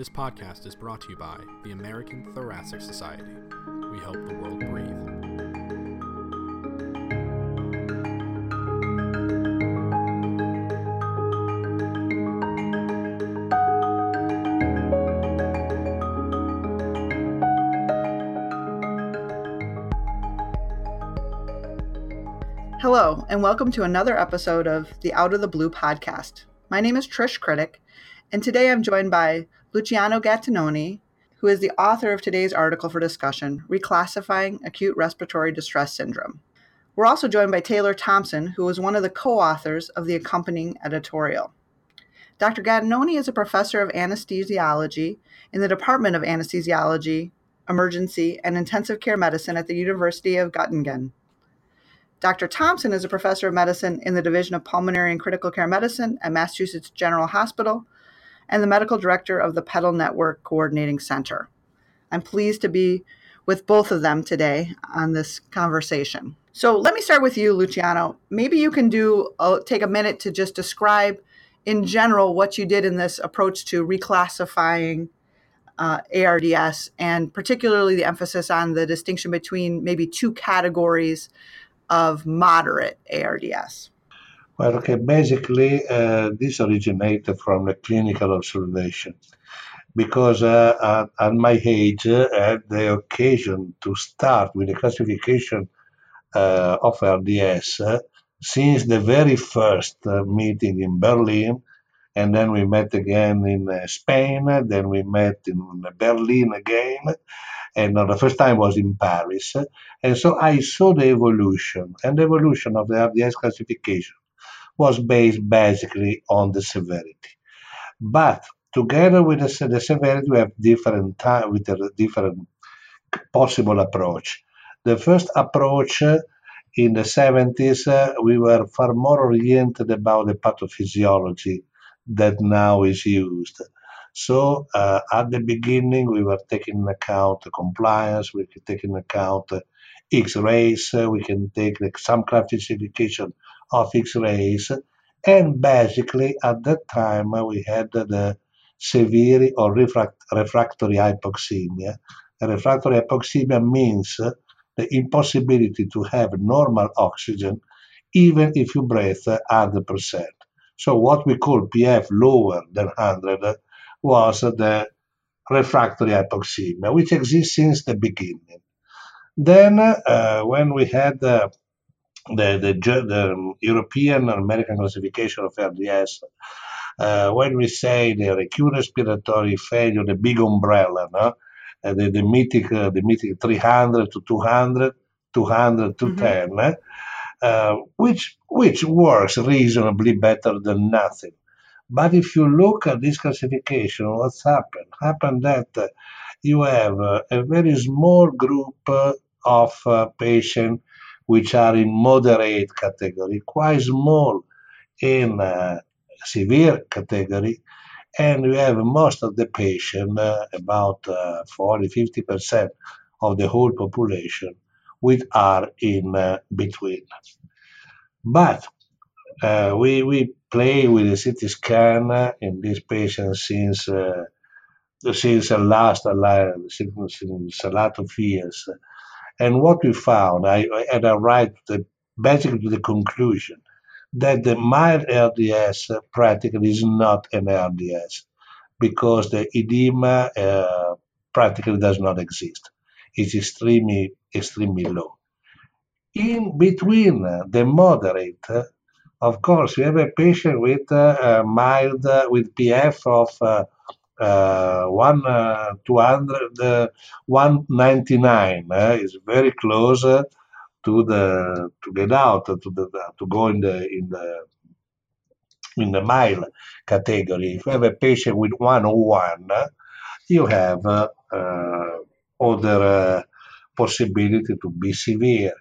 This podcast is brought to you by the American Thoracic Society. We help the world breathe. Hello, and welcome to another episode of the Out of the Blue podcast. My name is Trish Kritek, and today I'm joined by Luciano Gattinoni, who is the author of today's article for discussion Reclassifying Acute Respiratory Distress Syndrome. We're also joined by Taylor Thompson, who was one of the co authors of the accompanying editorial. Dr. Gattinoni is a professor of anesthesiology in the Department of Anesthesiology, Emergency, and Intensive Care Medicine at the University of Göttingen. Dr. Thompson is a professor of medicine in the Division of Pulmonary and Critical Care Medicine at Massachusetts General Hospital and the medical director of the PETAL Network Coordinating Center. I'm pleased to be with both of them today on this conversation. So let me start with you, Luciano. Maybe you can do uh, take a minute to just describe in general what you did in this approach to reclassifying uh, ARDS and particularly the emphasis on the distinction between maybe two categories of moderate ARDS? Well, okay, basically, uh, this originated from a clinical observation because uh, at, at, my age, uh, I had the occasion to start with the classification uh, of RDS uh, since the very first uh, meeting in Berlin. And then we met again in Spain, then we met in Berlin again and the first time was in Paris. And so I saw the evolution, and the evolution of the RDS classification was based basically on the severity. But together with the, the severity, we have different time with a different possible approach. The first approach in the 70s, uh, we were far more oriented about the pathophysiology that now is used. So uh, at the beginning, we were taking account the compliance, we could take into account uh, X-rays, uh, we can take like, some classification of X-rays, and basically at that time we had the severe or refract- refractory hypoxemia. refractory hypoxemia means the impossibility to have normal oxygen even if you breathe 100%. So what we call PF lower than 100 was the refractory hypoxemia, which exists since the beginning. Then, uh, when we had uh, the, the, the, European and American classification of RDS, uh, when we say the acute respiratory failure, the big umbrella, no? Uh, the, the mythic, uh, the mythic 300 to 200, 200 to mm-hmm. 10, uh, which which works reasonably better than nothing. But if you look at this classification, what's happened? Happened that uh, you have uh, a very small group uh, of uh, patients which are in moderate category, quite small in uh, severe category, and we have most of the patient, uh, about 40, 50% of the whole population, which are in between. But we, we play with the CT scan in these patients since uh, since the last since a lot of years. And what we found, I had arrived the, basically to the conclusion that the mild RDS practically is not an RDS because the edema uh, practically does not exist. It's extremely, extremely low. In between the moderate of course, we have a patient with uh, mild, uh, with PF of uh, uh, one uh, 200, uh, 199 uh, is very close uh, to the to get out to the to go in the in the in the mild category. If you have a patient with 101, you have other possibility to be severe.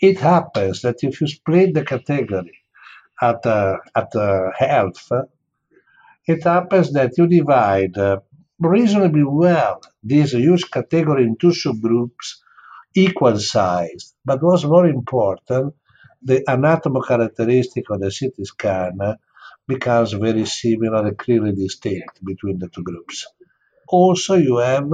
It happens that if you split the category at, uh, at uh, health, it happens that you divide uh, reasonably well this huge category into subgroups equal size. But what's more important, the anatomical characteristic of the CT scan becomes very similar and clearly distinct between the two groups. also you have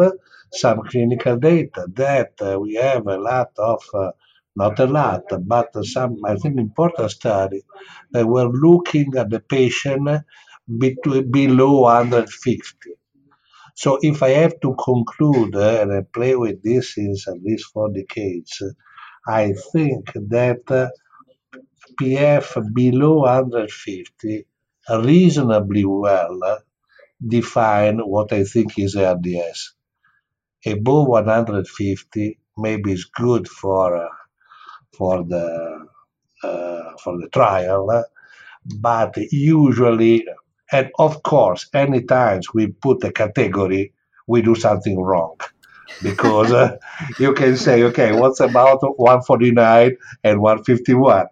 some clinical data that uh, we have a lot of, uh, not a lot, but some, I think, important study that were looking at the patient between, below 150. So if I have to conclude, uh, and I play with this since at least four decades, I think that uh, PF below 150 reasonably well define what I think is RDS. Above 150 maybe is good for uh, for the uh, for the trial, but usually, and of course, any times we put a category, we do something wrong. Because uh, you can say, okay, what's about 149 and 151?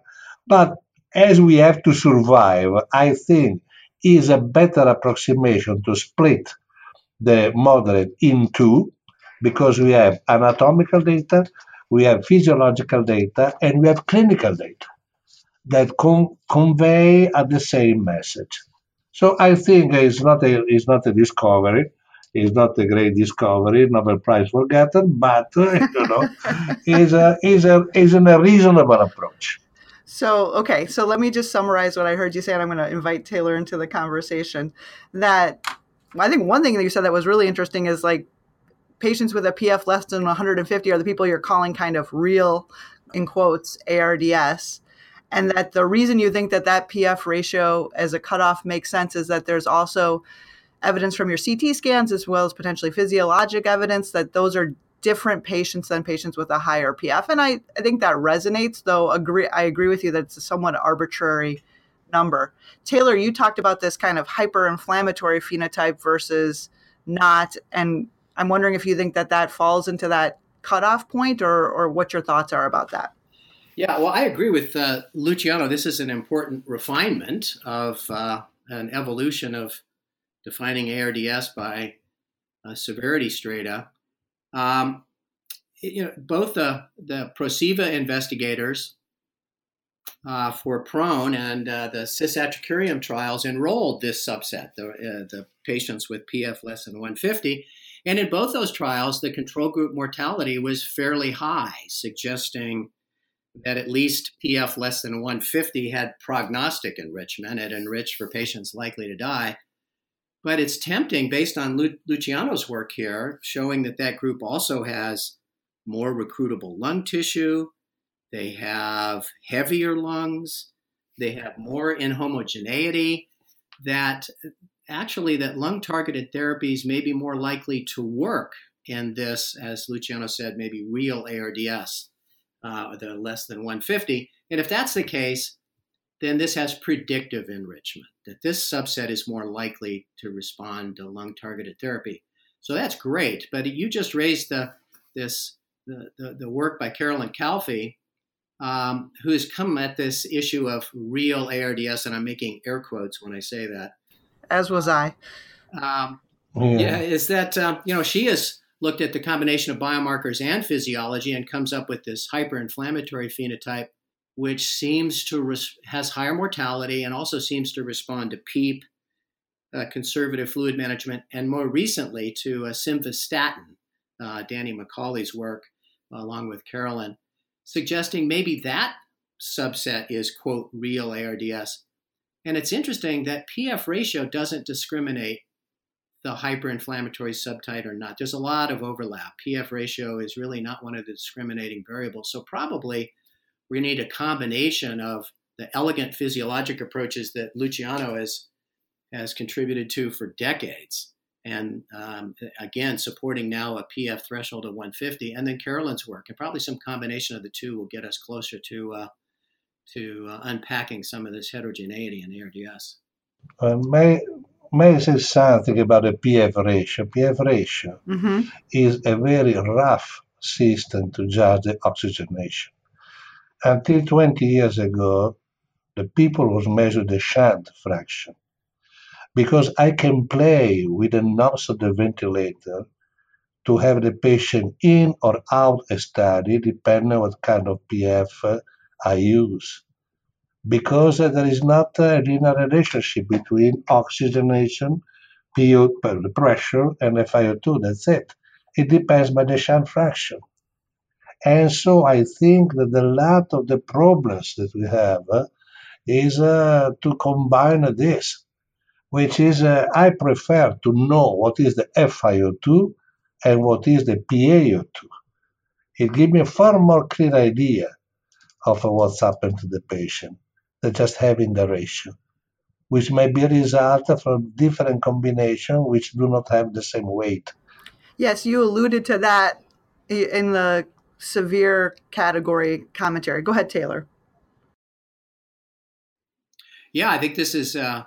But as we have to survive, I think is a better approximation to split the moderate in two because we have anatomical data, we have physiological data, and we have clinical data that con- convey at the same message. So I think it's not a it's not a discovery. It's not a great discovery, Nobel Prize forgotten, but you know, is a is a is a reasonable approach. So, okay, so let me just summarize what I heard you say, and I'm going to invite Taylor into the conversation. That I think one thing that you said that was really interesting is like patients with a PF less than 150 are the people you're calling kind of real, in quotes, ARDS. And that the reason you think that that PF ratio as a cutoff makes sense is that there's also evidence from your CT scans as well as potentially physiologic evidence that those are different patients than patients with a higher PF. And I, I think that resonates, though agree I agree with you that it's a somewhat arbitrary number. Taylor, you talked about this kind of hyperinflammatory phenotype versus not. And I'm wondering if you think that that falls into that cutoff point or, or what your thoughts are about that. Yeah, well, I agree with uh, Luciano. This is an important refinement of uh, an evolution of defining ARDS by uh, severity strata. Um, you know, both the the PROSEVA investigators uh, for PRONE and uh, the cisatracurium trials enrolled this subset, the, uh, the patients with PF less than 150. And in both those trials, the control group mortality was fairly high, suggesting that at least PF less than 150 had prognostic enrichment. It enriched for patients likely to die. But it's tempting, based on Lu- Luciano's work here, showing that that group also has more recruitable lung tissue, they have heavier lungs, they have more inhomogeneity, that actually that lung targeted therapies may be more likely to work in this, as Luciano said, maybe real ARDS, uh, the less than 150. And if that's the case, then this has predictive enrichment, that this subset is more likely to respond to lung targeted therapy. So that's great. But you just raised the, this, the, the, the work by Carolyn Calfee, um, who has come at this issue of real ARDS, and I'm making air quotes when I say that. As was I. Um, yeah. yeah. is that, um, you know, she has looked at the combination of biomarkers and physiology and comes up with this hyperinflammatory phenotype which seems to res- has higher mortality and also seems to respond to PEEP, uh, conservative fluid management, and more recently to uh, simvastatin, uh, Danny McAuley's work, along with Carolyn, suggesting maybe that subset is quote real ARDS. And it's interesting that PF ratio doesn't discriminate the hyperinflammatory subtype or not. There's a lot of overlap. PF ratio is really not one of the discriminating variables. So probably we need a combination of the elegant physiologic approaches that Luciano has has contributed to for decades, and um, again supporting now a PF threshold of 150, and then Carolyn's work, and probably some combination of the two will get us closer to uh, to uh, unpacking some of this heterogeneity in ARDS. Uh, may may I say something about the PF ratio? PF ratio mm-hmm. is a very rough system to judge the oxygenation until 20 years ago, the people was measured the shunt fraction. Because I can play with the knobs of the ventilator to have the patient in or out a study, depending on what kind of PF I use. Because there is not a linear relationship between oxygenation, PO, pressure, and FiO2. That's it. It depends by the shunt fraction. And so I think that a lot of the problems that we have uh, is uh, to combine this, which is uh, I prefer to know what is the FiO2 and what is the PaO2. It gives me a far more clear idea of what's happened to the patient than just having the ratio, which may be a result from different combination which do not have the same weight. Yes, you alluded to that in the severe category commentary. Go ahead, Taylor. Yeah, I think this is uh,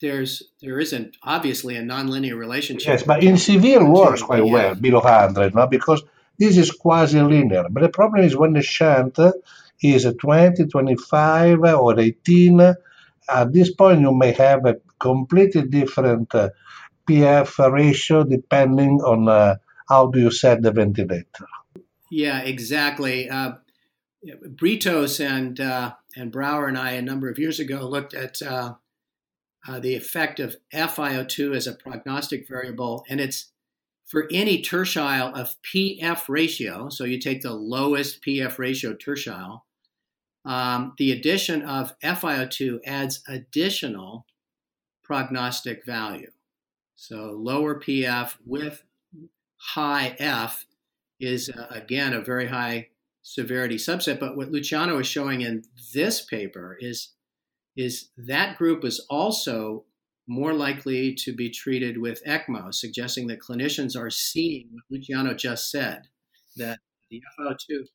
there's there isn't obviously a nonlinear relationship. Yes, but in severe works quite well below 100, no? because this is quasi linear. But the problem is when the shunt is 20, 25, or 18. At this point, you may have a completely different uh, PF ratio depending on uh, how do you set the ventilator. Yeah, exactly. Uh, Britos and uh, and Brower and I a number of years ago looked at uh, uh, the effect of FiO2 as a prognostic variable, and it's for any tertile of PF ratio. So you take the lowest PF ratio tertile. Um, the addition of FiO2 adds additional prognostic value. So lower PF with high F is uh, again a very high severity subset. But what Luciano is showing in this paper is is that group is also more likely to be treated with ECMO, suggesting that clinicians are seeing what Luciano just said, that the FiO2,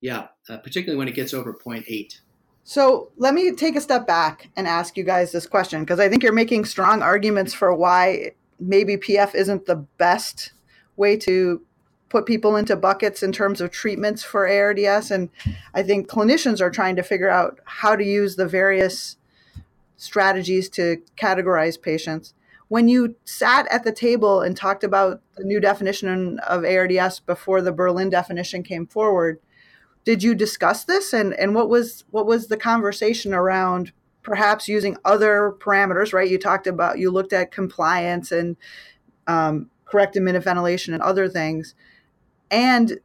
yeah, uh, particularly when it gets over 0.8. So let me take a step back and ask you guys this question because I think you're making strong arguments for why maybe PF isn't the best way to put people into buckets in terms of treatments for ARDS. And I think clinicians are trying to figure out how to use the various strategies to categorize patients. When you sat at the table and talked about the new definition of ARDS before the Berlin definition came forward, did you discuss this and, and what was what was the conversation around perhaps using other parameters, right? You talked about you looked at compliance and um, corrected minute ventilation and other things, and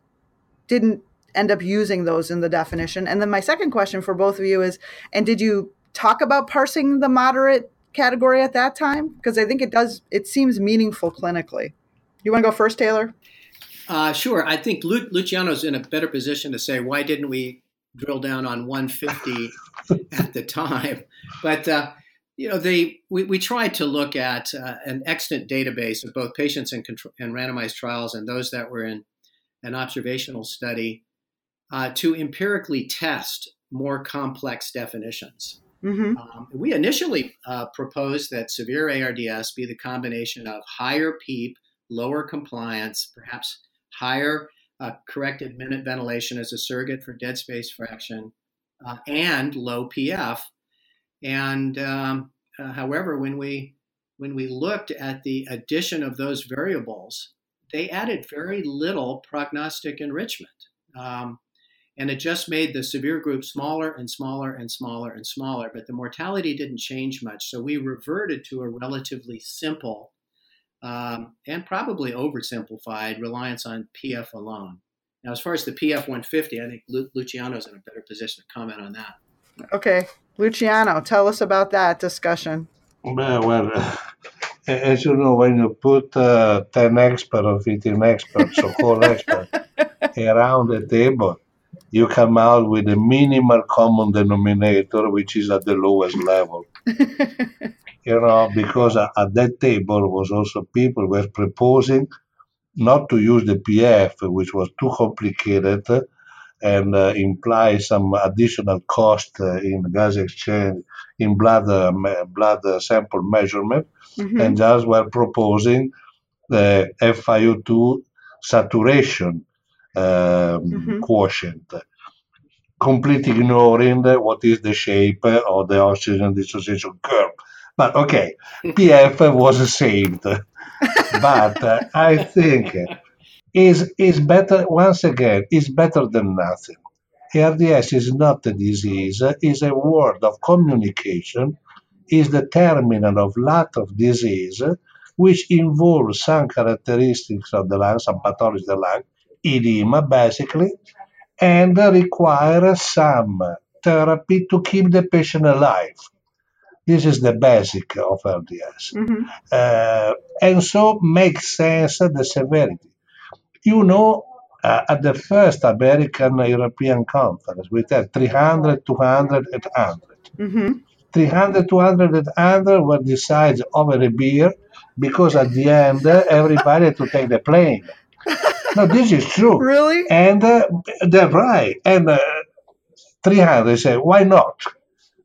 didn't end up using those in the definition. And then my second question for both of you is, and did you talk about parsing the moderate category at that time? Because I think it does, it seems meaningful clinically. You want to go first, Taylor? Uh, sure. I think Lu- Luciano's in a better position to say, why didn't we drill down on 150 at the time? But, uh, you know, they, we, we tried to look at uh, an extant database of both patients in, control, in randomized trials and those that were in an observational study uh, to empirically test more complex definitions. Mm-hmm. Um, we initially uh, proposed that severe ARDS be the combination of higher PEEP, lower compliance, perhaps higher uh, corrected minute ventilation as a surrogate for dead space fraction, uh, and low PF. And um, uh, however, when we when we looked at the addition of those variables, they added very little prognostic enrichment. Um, and it just made the severe group smaller and smaller and smaller and smaller, but the mortality didn't change much. So we reverted to a relatively simple um, and probably oversimplified reliance on PF alone. Now, as far as the PF 150, I think Lu- Luciano's in a better position to comment on that. Okay. Luciano, tell us about that discussion. Well, well uh, as you know, when you put uh, 10 experts or 15 experts, so called experts, around the table, you come out with a minimal common denominator, which is at the lowest level. you know, because at that table was also people were proposing not to use the PF, which was too complicated and uh, imply some additional cost uh, in gas exchange, in blood uh, blood sample measurement, mm-hmm. and just were proposing the FiO2 saturation um, mm-hmm. quotient, completely ignoring what is the shape of the oxygen dissociation curve. But okay, PF was saved. but uh, I think is is better once again is better than nothing. ARDS is not a disease; is a word of communication is the terminal of lot of disease which involve some characteristics of the lung, some pathology of the lung, edema basically, and require some therapy to keep the patient alive. This is the basic of LDS. Mm-hmm. Uh, and so makes sense the severity. You know, uh, at the first American European conference, we had 300, 200, and 100. Mm-hmm. 300, 200, and 100 were decided over a beer because at the end, everybody had to take the plane. No, this is true. Really? And uh, they're right. And uh, 300 say, why not?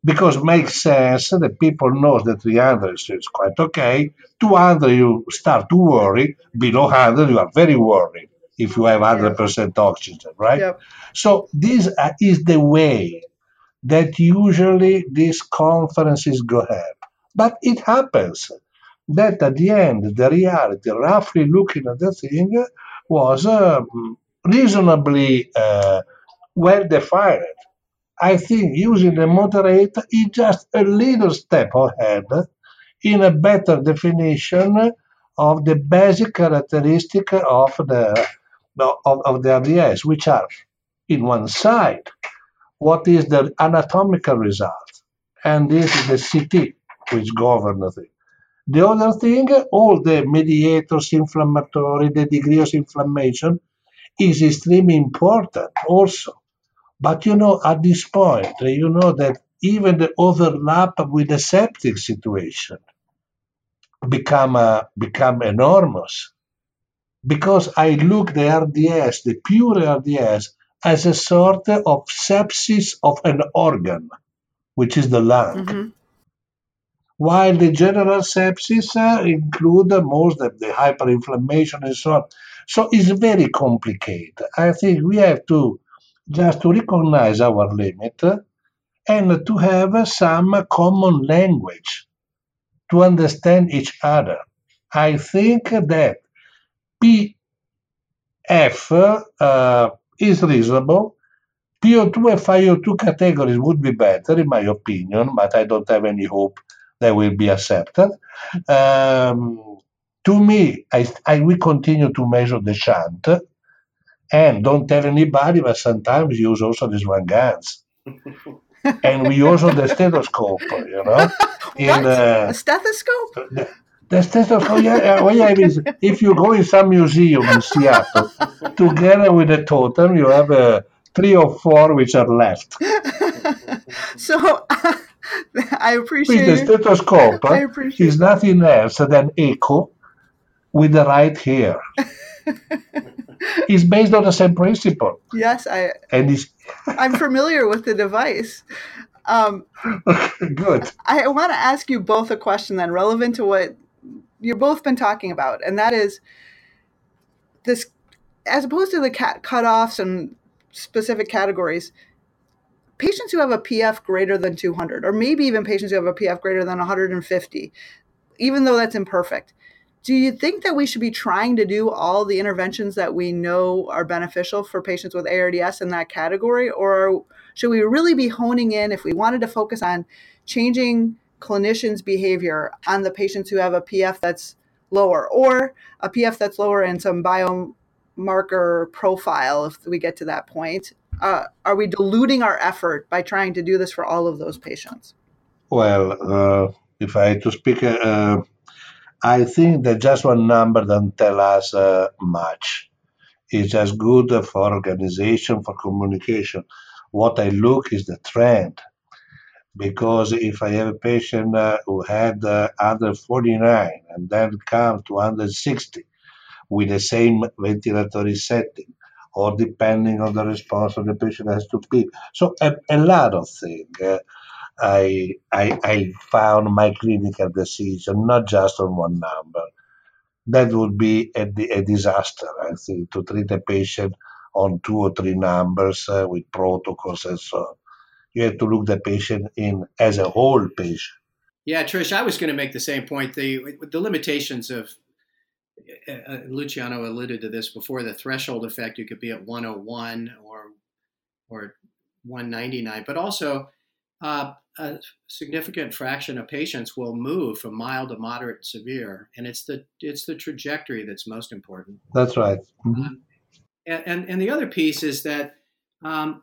Because it makes sense. The people knows that 300 is quite okay. 200, you start to worry. Below 100, you are very worried if you have 100% oxygen, right? Yep. So this uh, is the way that usually these conferences go ahead. But it happens that at the end, the reality, roughly looking at the thing, was um, reasonably uh, well defined. I think using the moderator is just a little step ahead in a better definition of the basic characteristic of the of, of the RDS, which are in one side, what is the anatomical result, and this is the CT which governs thing. The other thing, all the mediators inflammatory, the degree of inflammation is extremely important also. But you know, at this point, you know that even the overlap with the septic situation become uh, become enormous because I look the RDS, the pure RDS, as a sort of sepsis of an organ, which is the lung. Mm-hmm. While the general sepsis uh, include most of the hyperinflammation and so on. So it's very complicated. I think we have to just to recognize our limit and to have some common language to understand each other. I think that PF uh, is reasonable. PO2 and FiO2 categories would be better, in my opinion, but I don't have any hope they will be accepted. Um, to me, I, I will continue to measure the shunt and don't tell anybody, but sometimes use also the Swan-Ganz. and we use the stethoscope, you know. In, uh, a stethoscope? the, the stethoscope, yeah, what I mean is, if you go in some museum in Seattle, together with the totem, you have uh, three or four which are left. so I With appreciate the it. stethoscope appreciate is nothing else than echo with the right ear. it's based on the same principle, Yes, I and it's I'm familiar with the device. Um, good. I want to ask you both a question then, relevant to what you've both been talking about, and that is this, as opposed to the cat cutoffs and specific categories. Patients who have a PF greater than 200, or maybe even patients who have a PF greater than 150, even though that's imperfect, do you think that we should be trying to do all the interventions that we know are beneficial for patients with ARDS in that category? Or should we really be honing in if we wanted to focus on changing clinicians' behavior on the patients who have a PF that's lower or a PF that's lower in some biomarker profile if we get to that point? Uh, are we diluting our effort by trying to do this for all of those patients? Well, uh, if I had to speak, uh, I think that just one number doesn't tell us uh, much. It's just good for organization, for communication. What I look is the trend. Because if I have a patient uh, who had uh, 149 and then come to 160 with the same ventilatory setting, or depending on the response of the patient has to pee. So a, a lot of things. Uh, I, I I found my clinical decision not just on one number. That would be a, a disaster, I think, to treat a patient on two or three numbers uh, with protocols and so on. You have to look the patient in as a whole patient. Yeah, Trish, I was going to make the same point. The the limitations of uh, Luciano alluded to this before. The threshold effect, you could be at 101 or or 199, but also uh, a significant fraction of patients will move from mild to moderate severe, and it's the it's the trajectory that's most important. That's right. Mm-hmm. Um, and, and, and the other piece is that, um,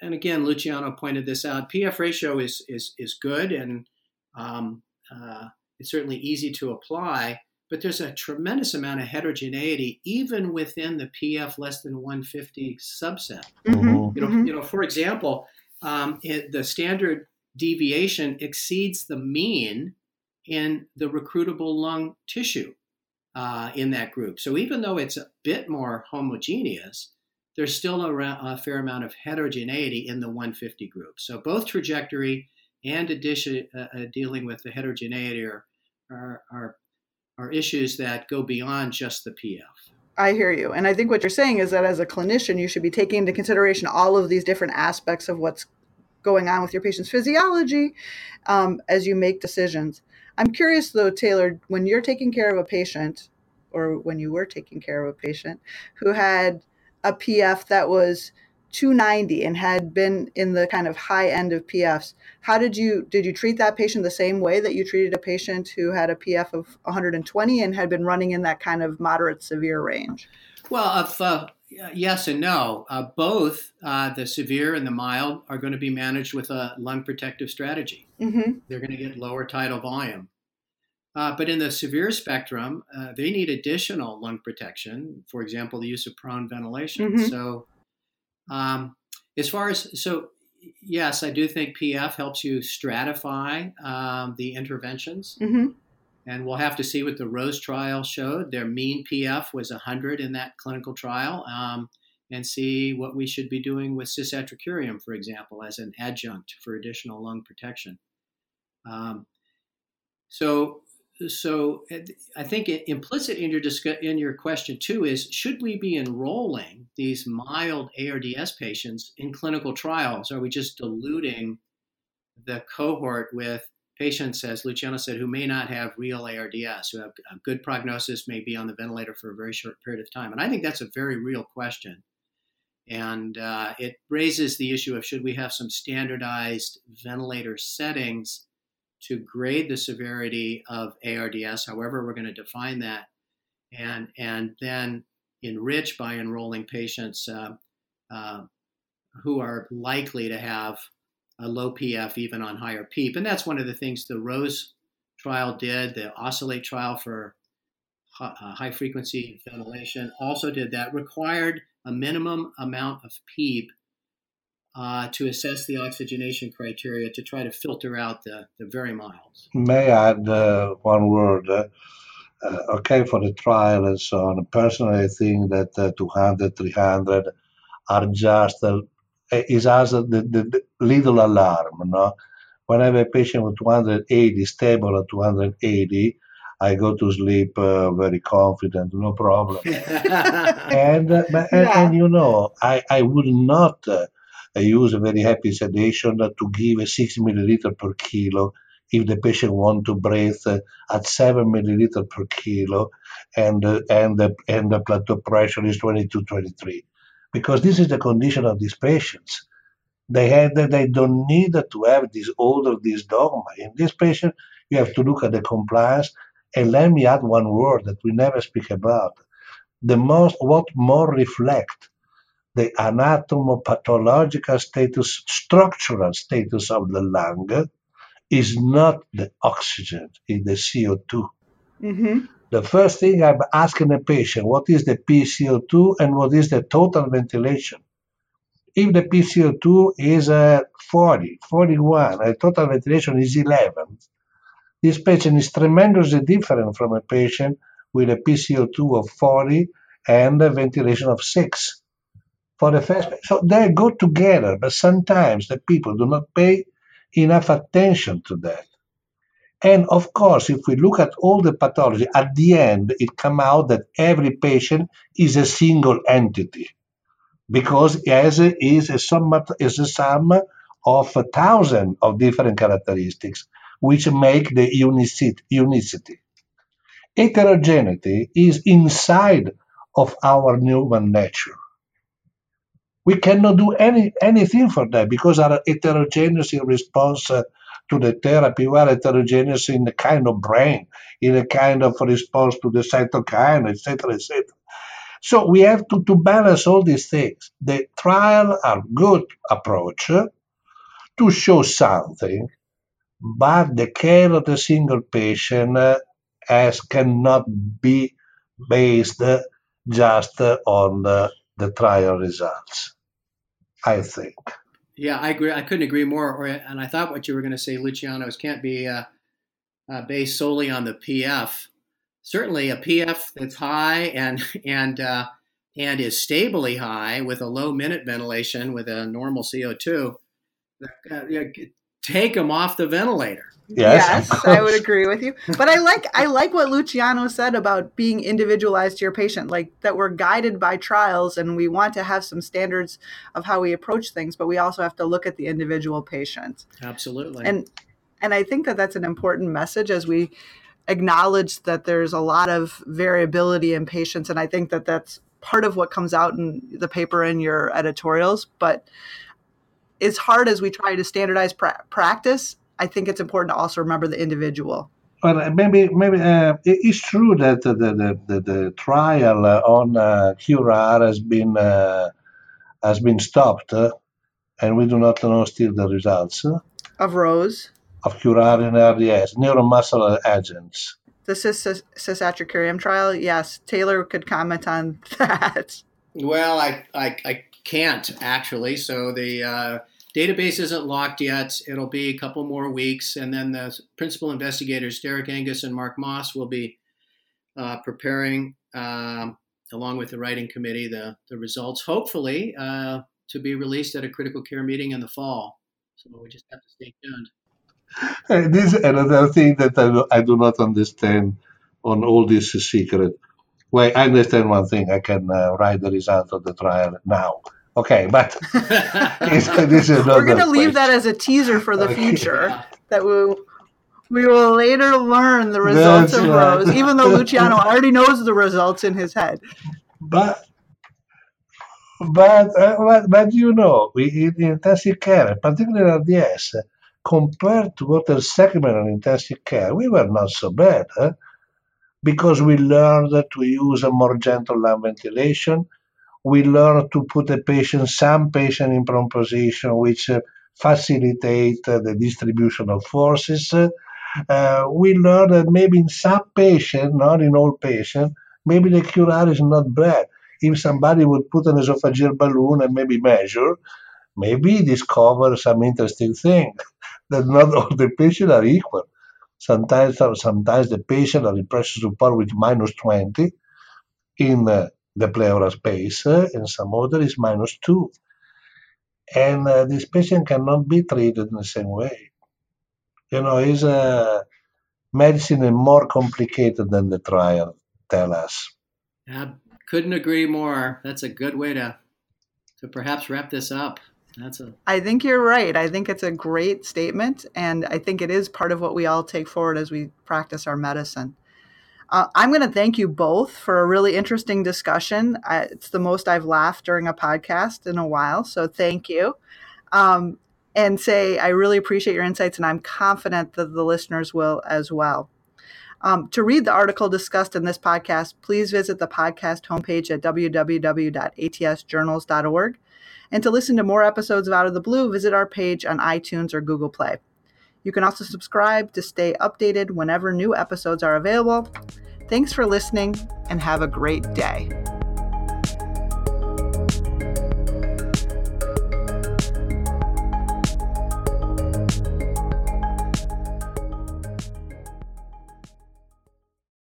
and again, Luciano pointed this out. PF ratio is is is good, and um, uh, it's certainly easy to apply. But there's a tremendous amount of heterogeneity even within the PF less than 150 subset. Mm-hmm. You know, Mhm. you know, for example, um, it, the standard deviation exceeds the mean in the recruitable lung tissue uh, in that group. So even though it's a bit more homogeneous, there's still a, ra- a fair amount of heterogeneity in the 150 group. So both trajectory and addition, uh, uh, dealing with the heterogeneity are, are, are, are issues that go beyond just the PF. I hear you. And I think what you're saying is that as a clinician, you should be taking into consideration all of these different aspects of what's going on with your patient's physiology um, as you make decisions. I'm curious, though, Taylor, when you're taking care of a patient, or when you were taking care of a patient who had a PF that was 290 and had been in the kind of high end of PFs, how did you did you treat that patient the same way that you treated a patient who had a PF of 120 and had been running in that kind of moderate severe range? Well, if, uh, yes and no. Uh, both uh, the severe and the mild are going to be managed with a lung protective strategy. Mm-hmm. They're going to get lower tidal volume. Uh, but in the severe spectrum, uh, they need additional lung protection. For example, the use of prone ventilation. Mhm. So, um, as far as so, yes, I do think PF helps you stratify um, the interventions. Mm-hmm. And we'll have to see what the Rose trial showed. Their mean PF was 100 in that clinical trial, um, and see what we should be doing with cisatracurium, for example, as an adjunct for additional lung protection. Um, so, so I think implicit in your discuss, in your question too is should we be enrolling these mild ARDS patients in clinical trials? Are we just diluting the cohort with patients, as Luciano said, who may not have real ARDS, who have a good prognosis, may be on the ventilator for a very short period of time? And I think that's a very real question. And uh, it raises the issue of should we have some standardized ventilator settings to grade the severity of ARDS, however we're going to define that, and and then enrich by enrolling patients uh, uh, who are likely to have a low PF even on higher PEEP. And that's one of the things the Rose trial did. The Oscillate trial for uh, high frequency ventilation also did that. Required a minimum amount of PEEP uh, to assess the oxygenation criteria to try to filter out the, the very milds. May I add uh, one word? Uh, uh, okay, for the trial and so on. Personally, I think that uh, 200, 300 are just uh, is as the, the, the, little alarm. No, when I have a patient with 280 stable at 280, I go to sleep uh, very confident, no problem. and, uh, and, Yeah. and you know, I I would not. Uh, I use a very happy sedation to give a 6 milliliter per kilo if the patient want to breathe uh, at 7 milliliter per kilo and uh, and the and the plateau pressure is 22 23 because this is the condition of these patients. They had that they don't need to have this order this dogma. In this patient you have to look at the compliance and let me add one word that we never speak about. The most what more reflect the anatomopathological status, structural status of the lung is not the oxygen, it's the CO2. Mm-hmm. The first thing I'm asking a patient, what is the PCO2 and what is the total ventilation? If the PCO2 is uh, 40, 41, and total ventilation is 11, this patient is tremendously different from a patient with a PCO2 of 40 and a ventilation of 6 for the first so they go together but sometimes the people do not pay enough attention to that. And of course if we look at all the pathology at the end it comes out that every patient is a single entity because as is a sum is a sum of a thousand of different characteristics which make the unicity. heterogeneity is inside of our human nature We cannot do any anything for that because are heterogeneous in response uh, to the therapy. We are heterogeneous in the kind of brain, in a kind of response to the cytokine, etc., etc. So we have to, to balance all these things. The trial are good approach to show something, but the care of the single patient uh, as cannot be based just on the, trial results. I think. Yeah, I agree. I couldn't agree more. Or, and I thought what you were going to say, Luciano, is can't be uh, uh, based solely on the PF. Certainly, a PF that's high and and uh, and is stably high with a low minute ventilation with a normal CO2. Uh, take them off the ventilator. Yes. yes I would agree with you. But I like I like what Luciano said about being individualized to your patient, like that we're guided by trials and we want to have some standards of how we approach things, but we also have to look at the individual patient. Absolutely. And and I think that that's an important message as we acknowledge that there's a lot of variability in patients and I think that that's part of what comes out in the paper and your editorials, but as hard as we try to standardize pra- practice, I think it's important to also remember the individual. Well, maybe maybe uh, it's true that the the, the, the trial on uh, Curare has been uh, has been stopped, uh, and we do not know still the results of Rose of Curare and RDS neuromuscular agents. The cis cisatracurium trial, yes. Taylor could comment on that. Well, I I, I can't actually. So the uh, Database isn't locked yet. It'll be a couple more weeks, and then the principal investigators, Derek Angus and Mark Moss, will be uh, preparing, um, along with the writing committee, the, the results, hopefully, uh, to be released at a critical care meeting in the fall. So we just have to stay tuned. this is another thing that I, I do not understand on all this secret. Well, I understand one thing. I can uh, write the result of the trial now Okay, but this is we're going to leave that as a teaser for the okay. future that we we will later learn the results That's of right. Rose, even though Luciano already knows the results in his head. But but uh, but, but, you know, we, in intensive care, particularly in RDS, compared to other segment of intensive care, we were not so bad, huh? because we learned to use a more gentle lung ventilation we learn to put a patient, some patient in prone position, which uh, facilitate uh, the distribution of forces. Uh, we learn that maybe in some patient, not in all patient, maybe the Curare is not bad. If somebody would put an esophageal balloon and maybe measure, maybe discover some interesting thing that not all the patients are equal. Sometimes, sometimes the patient are in pressure support with minus 20 in uh, the pleural space, and some other is minus 2. And uh, this patient cannot be treated in the same way. You know, is uh, medicine is more complicated than the trial tell us. I couldn't agree more. That's a good way to to perhaps wrap this up. That's a I think you're right. I think it's a great statement and I think it is part of what we all take forward as we practice our medicine. Uh, I'm going to thank you both for a really interesting discussion. I, it's the most I've laughed during a podcast in a while, so thank you. Um, and say I really appreciate your insights, and I'm confident that the listeners will as well. Um, to read the article discussed in this podcast, please visit the podcast homepage at www.atsjournals.org. And to listen to more episodes of Out of the Blue, visit our page on iTunes or Google Play. You can also subscribe to stay updated whenever new episodes are available. Thanks for listening and have a great day.